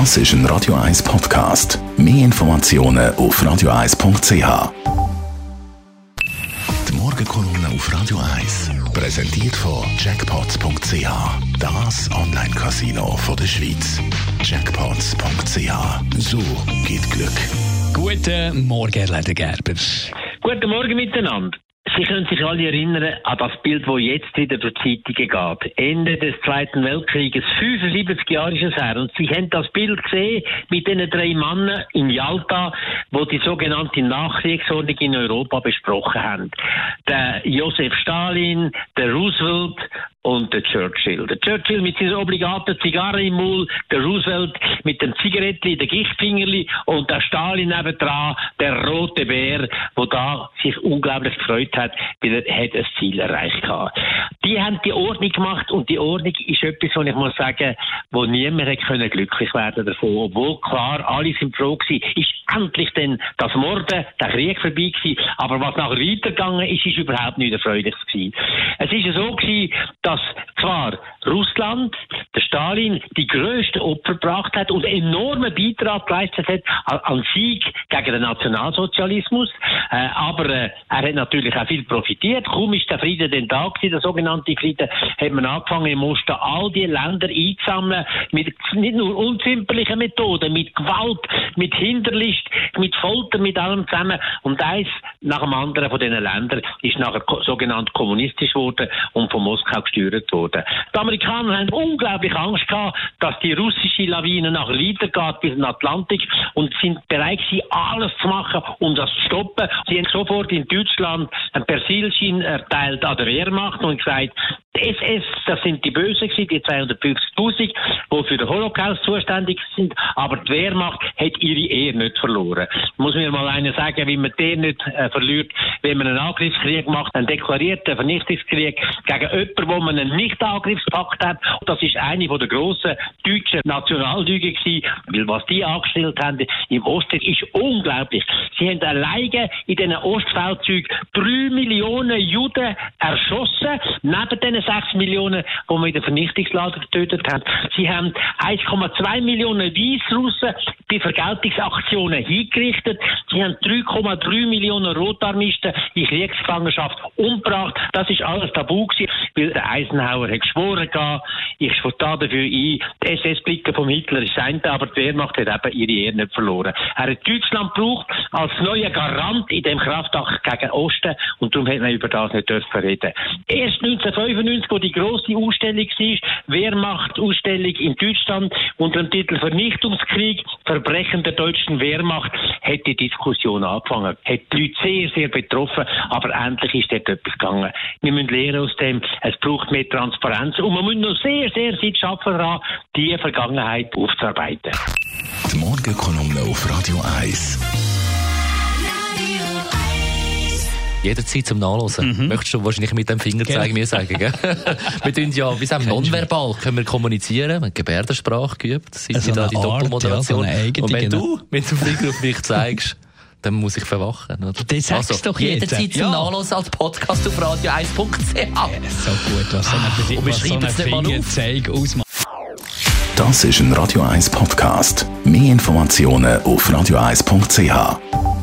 Das ist ein Radio 1 Podcast. Mehr Informationen auf radio1.ch. Die Morgenkolumne auf Radio 1 präsentiert von Jackpots.ch. Das Online-Casino der Schweiz. Jackpots.ch. So geht Glück. Guten Morgen, Herr Ledergerber. Guten Morgen miteinander. Sie können sich alle erinnern an das Bild, das jetzt wieder durch Zeitungen geht. Ende des Zweiten Weltkrieges, 75 Jahre ist es her. Und Sie haben das Bild gesehen mit den drei Männern in Jalta, wo die sogenannte Nachkriegsordnung in Europa besprochen haben. Der Josef Stalin, der Roosevelt und der Churchill. Der Churchill mit seiner obligaten Zigarre im Mund, der Roosevelt mit dem Zigarettli, der Gichtfingerli und der Stalin nebendran, der rote Bär, wo da sich unglaublich gefreut hat, weil er hat ein Ziel erreicht hat. Die haben die Ordnung gemacht und die Ordnung ist etwas, was ich muss sagen, wo niemand können glücklich werden davon, obwohl klar alle sind froh gewesen, ist endlich denn das Morden, der Krieg vorbei gewesen, aber was nachher weitergegangen ist, ist überhaupt nicht erfreulich gewesen. Es ist so gewesen, dass zwar Russland, der Stalin, die größten Opfer gebracht hat und einen enormen Beitrag geleistet hat an Sieg gegen den Nationalsozialismus, äh, aber äh, er hat natürlich auch viel profitiert. Kaum ist der Frieden da gewesen, der sogenannte Frieden, hat man angefangen im Osten all die Länder einzusammeln, mit nicht nur unzimperlichen Methoden, mit Gewalt, mit Hinterlist, mit Folter, mit allem zusammen. Und eins nach dem anderen von diesen Ländern ist nachher sogenannt kommunistisch geworden und von Moskau gesteuert worden. Die Amerikaner haben unglaublich Angst gehabt, dass die russische Lawine nachher weitergeht bis den Atlantik und sind bereit gewesen, alles zu machen, um das zu stoppen. Sie haben sofort in Deutschland einen Persilschein erteilt an der Wehrmacht und gesagt, die SS, das sind die Bösen gewesen, die 250.000, die für den Holocaust zuständig sind, aber die Wehrmacht hat ihre Ehre nicht verloren. Muss mir mal einer sagen, wie man den nicht äh, verliert, wenn man einen Angriffskrieg macht, einen deklarierten Vernichtungskrieg gegen jemanden, wo man einen Nicht-Angriffspakt hat. Das ist eine von der grossen deutschen Nationallüge gewesen, weil was die angestellt haben im Osten ist unglaublich. Sie haben alleine in diesen Ostfeldzügen drei Millionen Juden erschossen, neben den 6 Millionen, die wir in den Vernichtungslager getötet haben. Sie haben 1,2 Millionen Weißrussen bei Vergeltungsaktionen hingerichtet. Sie haben 3,3 Millionen Rotarmisten in Kriegsgefangenschaft umgebracht. Das ist alles tabu gewesen, weil der Eisenhower hat geschworen gehabt, ich stehe dafür ein, die SS-Blicke vom Hitler ist aber die Wehrmacht hat eben ihre Ehre nicht verloren. Er hat Deutschland gebraucht als neuer Garant in dem Kraftakt gegen Osten und darum hat man über das nicht dürfen reden. Erst 1995, wo die große Ausstellung war, Wehrmacht-Ausstellung in Deutschland unter dem Titel Vernichtungskrieg, Verbrechen der deutschen Wehrmacht, hat die Diskussion angefangen. Hat die Leute sehr, sehr betroffen, aber endlich ist dort etwas gegangen. Wir müssen lernen aus dem, es braucht mehr Transparenz und man muss noch sehr, sehr viel schaffen daran, die Vergangenheit aufzuarbeiten. Die Morgenkolumne auf Radio 1. Jederzeit zum Nachlesen. Mhm. Möchtest du wahrscheinlich mit dem Fingerzeig mir sagen, gell? wir tun ja, wie sagen nonverbal können wir kommunizieren, wir haben Gebärdensprache geübt, sind also da die Art, Doppelmoderation. Ja, so Und wenn du mit dem Finger auf mich zeigst, dann muss ich verwachen. Oder? Das sagst also, doch jederzeit jetzt. zum ja. Nachlesen als Podcast auf radio1.ch. Ja, so gut, was so eine, Und wir schreiben es nicht mal auf. ausmacht. Das ist ein Radio 1 Podcast. Mehr Informationen auf radio1.ch.